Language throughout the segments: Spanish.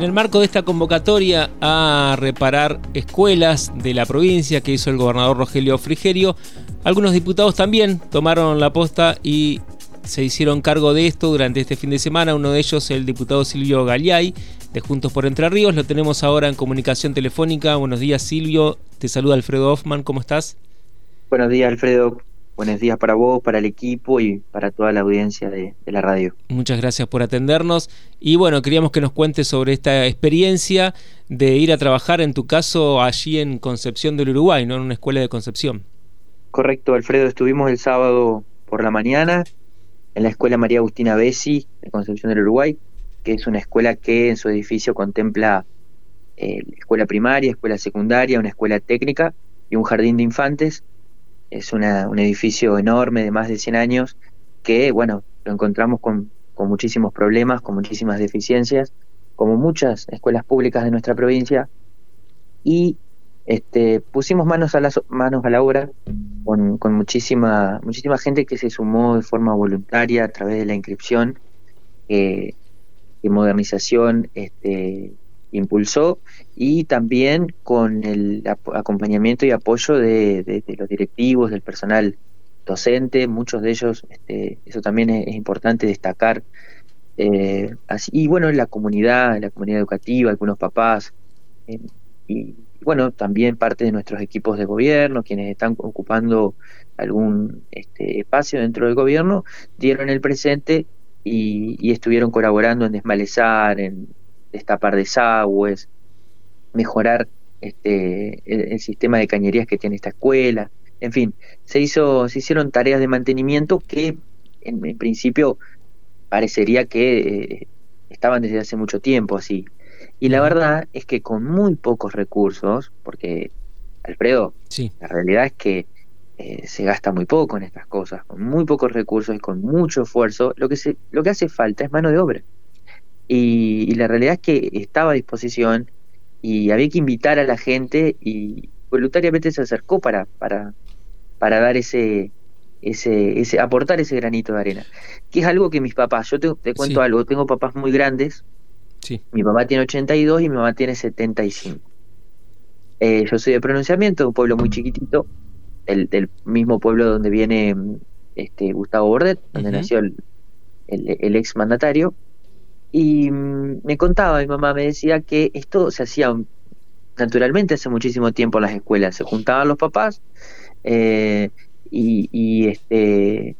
En el marco de esta convocatoria a reparar escuelas de la provincia que hizo el gobernador Rogelio Frigerio, algunos diputados también tomaron la posta y se hicieron cargo de esto durante este fin de semana. Uno de ellos, el diputado Silvio Galiay, de Juntos por Entre Ríos. Lo tenemos ahora en comunicación telefónica. Buenos días, Silvio. Te saluda Alfredo Hoffman. ¿Cómo estás? Buenos días, Alfredo. Buenos días para vos, para el equipo y para toda la audiencia de, la radio. Muchas gracias por atendernos. Y bueno, queríamos que nos cuentes sobre esta experiencia de ir a trabajar, en tu caso, allí en Concepción del Uruguay, ¿no? En una escuela de Concepción. Correcto, Alfredo. Estuvimos el sábado por la mañana en la Escuela María Agustina Bessi de Concepción del Uruguay, que es una escuela que en su edificio contempla eh, escuela primaria, escuela secundaria, una escuela técnica y un jardín de infantes es una, un edificio enorme de más de 100 años que, bueno, lo encontramos con, con muchísimos problemas, con muchísimas deficiencias, como muchas escuelas públicas de nuestra provincia, y este, pusimos manos a, las, manos a la obra con, con, muchísima, muchísima gente que se sumó de forma voluntaria a través de la inscripción eh, y modernización este, impulsó y también con el acompañamiento y apoyo de, los directivos, del personal docente, muchos de ellos, este, eso también es, importante destacar, eh, así, y bueno, la comunidad, la comunidad educativa, algunos papás, eh, y bueno, también parte de nuestros equipos de gobierno, quienes están ocupando algún este, espacio dentro del gobierno, dieron el presente y, y estuvieron colaborando en desmalezar, en destapar desagües, mejorar este, el, sistema de cañerías que tiene esta escuela, en fin, se hizo, se hicieron tareas de mantenimiento que en, principio parecería que eh, estaban desde hace mucho tiempo así. Y la verdad es que con muy pocos recursos, porque Alfredo, sí. la realidad es que eh, se gasta muy poco en estas cosas, con muy pocos recursos y con mucho esfuerzo, lo que, se, lo que hace falta es mano de obra. Y, la realidad es que estaba a disposición y había que invitar a la gente y voluntariamente se acercó para, para, para dar ese, ese, ese, aportar ese granito de arena. Que es algo que mis papás, yo te, cuento algo, tengo papás muy grandes, sí. mi papá tiene 82 y mi mamá tiene 75. Eh, yo soy de pronunciamiento, de un pueblo muy chiquitito, el, del mismo pueblo donde viene este Gustavo Bordet, donde nació el, el ex mandatario, y mm, me contaba, mi mamá me decía que esto se hacía naturalmente hace muchísimo tiempo en las escuelas. Se juntaban los papás eh, y, este,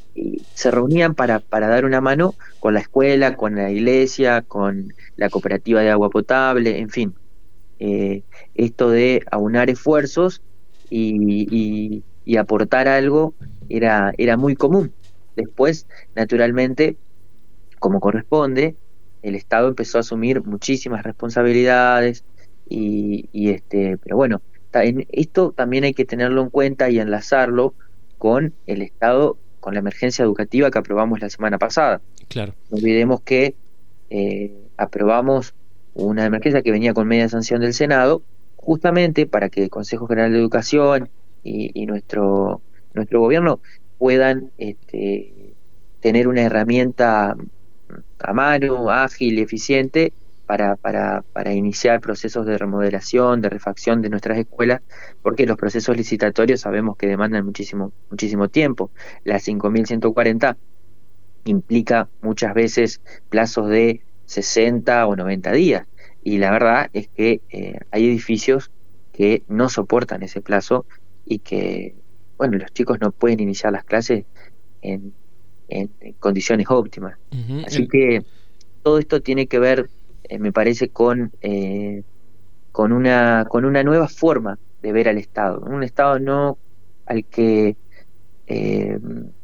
se reunían para, para dar una mano con la escuela, con la iglesia, con la cooperativa de agua potable, en fin. Eh, esto de aunar esfuerzos y, y aportar algo era, era muy común. Después, naturalmente, como corresponde, el Estado empezó a asumir muchísimas responsabilidades y, este, pero bueno, en esto también hay que tenerlo en cuenta y enlazarlo con el Estado, con la emergencia educativa que aprobamos la semana pasada. Claro. No olvidemos que eh, aprobamos una emergencia que venía con media sanción del Senado, justamente para que el Consejo General de Educación y, nuestro nuestro gobierno puedan este, tener una herramienta a mano, ágil y eficiente para, para, para iniciar procesos de remodelación, de refacción de nuestras escuelas, porque los procesos licitatorios sabemos que demandan muchísimo, muchísimo tiempo. La 5140 implica muchas veces plazos de 60 o 90 días. Y la verdad es que eh, hay edificios que no soportan ese plazo y que, bueno, los chicos no pueden iniciar las clases en en, condiciones óptimas. Así que todo esto tiene que ver, eh, me parece, con, eh, con, una, con una nueva forma de ver al Estado. Un Estado no al que eh,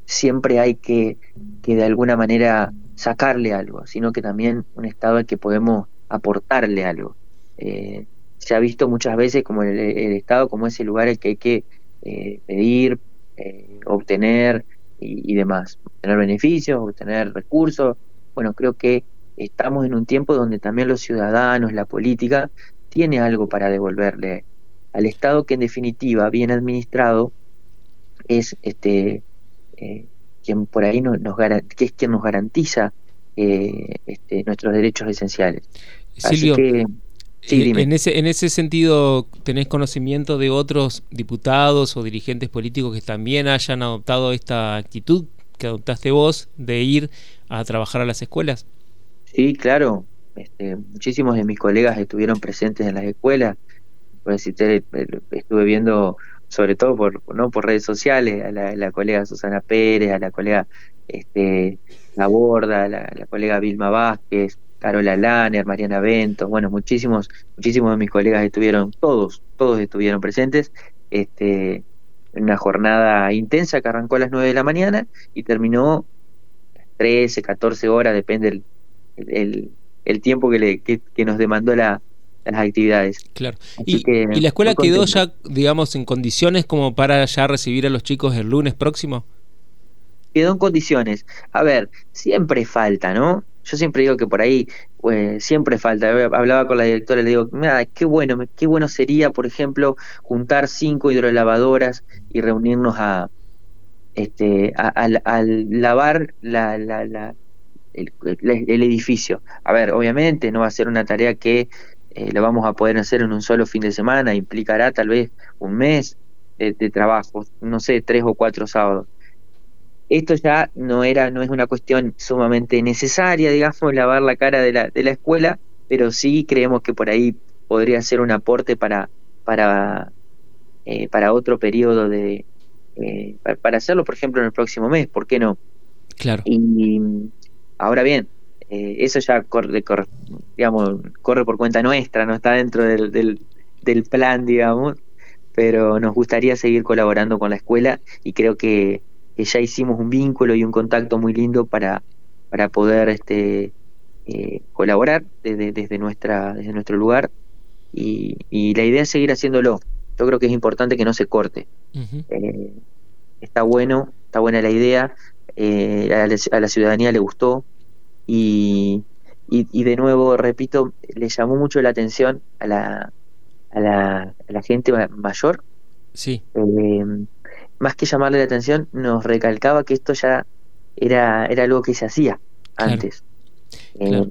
siempre hay que, que de alguna manera sacarle algo, sino que también un Estado al que podemos aportarle algo. se ha visto muchas veces como el, Estado como ese lugar al que hay que pedir, obtener, y, demás, obtener beneficios, obtener recursos. Bueno, creo que estamos en un tiempo donde también los ciudadanos, la política, tiene algo para devolverle al Estado que en definitiva, bien administrado, es este eh, quien por ahí nos, que es quien nos garantiza eh, este, nuestros derechos esenciales. Silvio, Sí, En, ese, en ese sentido, ¿tenés conocimiento de otros diputados o dirigentes políticos que también hayan adoptado esta actitud que adoptaste vos de ir a trabajar a las escuelas? Sí, claro. Este, muchísimos de mis colegas estuvieron presentes en las escuelas. Por decirte, estuve viendo, sobre todo por, ¿no? por redes sociales, a la, colega Susana Pérez, a la colega este, La Borda, a la colega Vilma Vázquez, Carola Lanner, Mariana Ventos, bueno, muchísimos, muchísimos de mis colegas estuvieron, todos, todos estuvieron presentes, este, una jornada intensa que arrancó a las 9 de la mañana y terminó 13, 14 horas, depende el, el, tiempo que, le, que, nos demandó la, las actividades. Claro. Y, ¿Y, la escuela quedó ya, digamos, en condiciones como para ya recibir a los chicos el lunes próximo? Quedó en condiciones. A ver, siempre falta, ¿no? Yo siempre digo que por ahí pues, siempre falta. Hablaba con la directora y le digo, mira, qué bueno, qué bueno sería, por ejemplo, juntar cinco hidrolavadoras y reunirnos a este a, lavar la, la, la el, edificio. A ver, obviamente no va a ser una tarea que eh, la vamos a poder hacer en un solo fin de semana, implicará tal vez un mes de trabajo, no sé, tres o cuatro sábados esto ya no era no es una cuestión sumamente necesaria digamos lavar la cara de la, de la escuela pero sí creemos que por ahí podría ser un aporte para para eh, para otro periodo de eh, para, hacerlo por ejemplo en el próximo mes por qué no claro. Y ahora bien eh, eso ya corre, corre, digamos corre por cuenta nuestra no está dentro del, del, del plan digamos pero nos gustaría seguir colaborando con la escuela y creo que que ya hicimos un vínculo y un contacto muy lindo para, para poder este, eh, colaborar desde, desde, nuestra, desde nuestro lugar y, y, la idea es seguir haciéndolo. Yo creo que es importante que no se corte. Eh, está bueno, está buena la idea, eh, a, la, ciudadanía le gustó y, y, de nuevo, repito, le llamó mucho la atención a la, a la, a la gente mayor. Sí más que llamarle la atención, nos recalcaba que esto ya era, era algo que se hacía antes. Eh,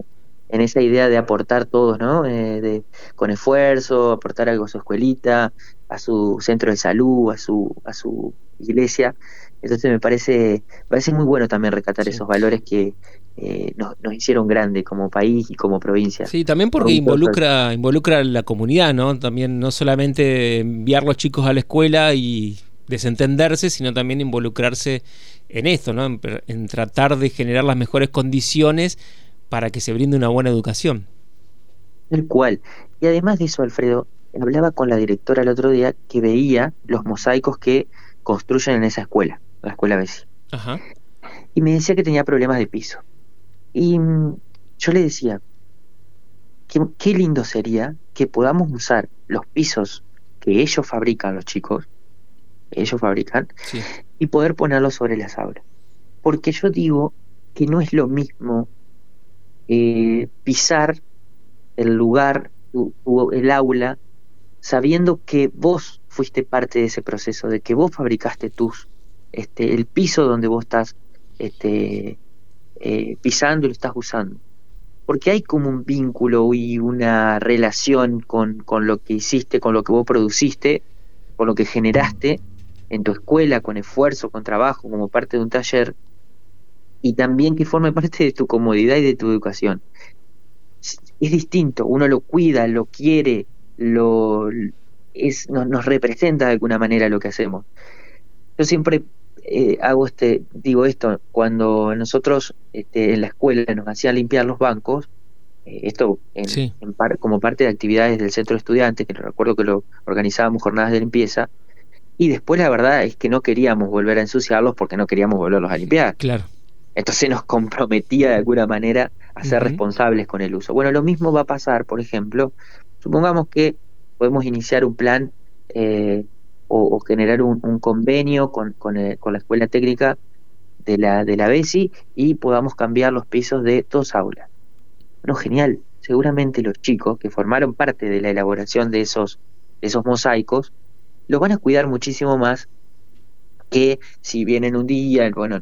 en esa idea de aportar todos, ¿no? Eh, de, con esfuerzo, aportar algo a su escuelita, a su centro de salud, a su, a su iglesia. Entonces me parece, parece muy bueno también recatar esos valores que eh, nos, nos, hicieron grande como país y como provincia. Sí, también porque involucra, involucra a la comunidad, ¿no? También no solamente enviar los chicos a la escuela y desentenderse, sino también involucrarse en esto, ¿no? en, tratar de generar las mejores condiciones para que se brinde una buena educación. El cual. Y además de eso, Alfredo, hablaba con la directora el otro día que veía los mosaicos que construyen en esa escuela, la escuela Bessi. Ajá. Y me decía que tenía problemas de piso. Y mm, yo le decía, qué lindo sería que podamos usar los pisos que ellos fabrican, los chicos, ellos fabrican, y poder ponerlo sobre las aulas. Porque yo digo que no es lo mismo eh, pisar el lugar, el aula, sabiendo que vos fuiste parte de ese proceso, de que vos fabricaste tus, este, el piso donde vos estás este, eh, pisando y lo estás usando. Porque hay como un vínculo y una relación con, con lo que hiciste, con lo que vos produciste, con lo que generaste, en tu escuela con esfuerzo, con trabajo, como parte de un taller, y también que forme parte de tu comodidad y de tu educación. Es distinto, uno lo cuida, lo quiere, lo es, nos, representa de alguna manera lo que hacemos. Yo siempre eh, hago este, digo esto, cuando nosotros este, en la escuela nos hacían limpiar los bancos, eh, esto en, como parte de actividades del centro de estudiantes, que recuerdo que lo organizábamos jornadas de limpieza, y después la verdad es que no queríamos volver a ensuciarlos porque no queríamos volverlos a limpiar. Claro. Entonces nos comprometía de alguna manera a ser responsables con el uso. Bueno, lo mismo va a pasar, por ejemplo, supongamos que podemos iniciar un plan eh, o, generar un, convenio con, con, eh, con, la escuela técnica de la, de la BESI y podamos cambiar los pisos de dos aulas. Bueno, genial. Seguramente los chicos que formaron parte de la elaboración de esos, de esos mosaicos lo van a cuidar muchísimo más que si vienen un día, bueno,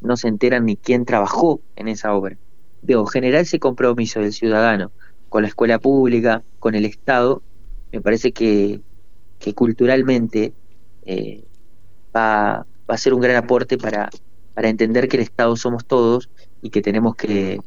no, se enteran ni quién trabajó en esa obra. Debo generar ese compromiso del ciudadano con la escuela pública, con el Estado, me parece que, que culturalmente eh, va, va, a ser un gran aporte para, para entender que el Estado somos todos y que tenemos que,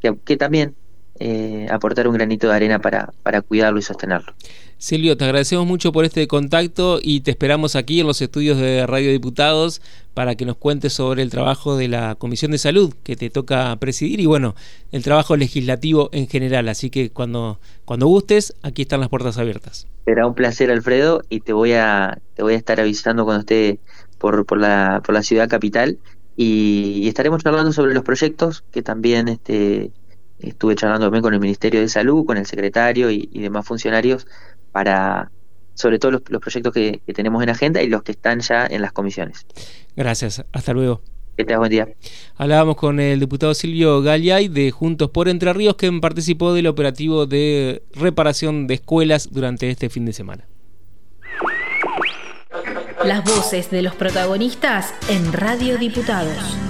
que, también eh, aportar un granito de arena para, para cuidarlo y sostenerlo. Silvio, te agradecemos mucho por este contacto y te esperamos aquí en los estudios de Radio Diputados para que nos cuentes sobre el trabajo de la Comisión de Salud que te toca presidir y bueno, el trabajo legislativo en general. Así que cuando, cuando gustes, aquí están las puertas abiertas. Será un placer, Alfredo, y te voy a, te voy a estar avisando cuando esté por, por, la, por la ciudad capital y, estaremos charlando sobre los proyectos que también este, estuve charlando también con el Ministerio de Salud, con el secretario y demás funcionarios para sobre todo los, proyectos que, tenemos en agenda y los que están ya en las comisiones. Gracias, hasta luego. Que tengas buen día. Hablábamos con el diputado Silvio Gallay de Juntos por Entre Ríos, que participó del operativo de reparación de escuelas durante este fin de semana. Las voces de los protagonistas en Radio Diputados.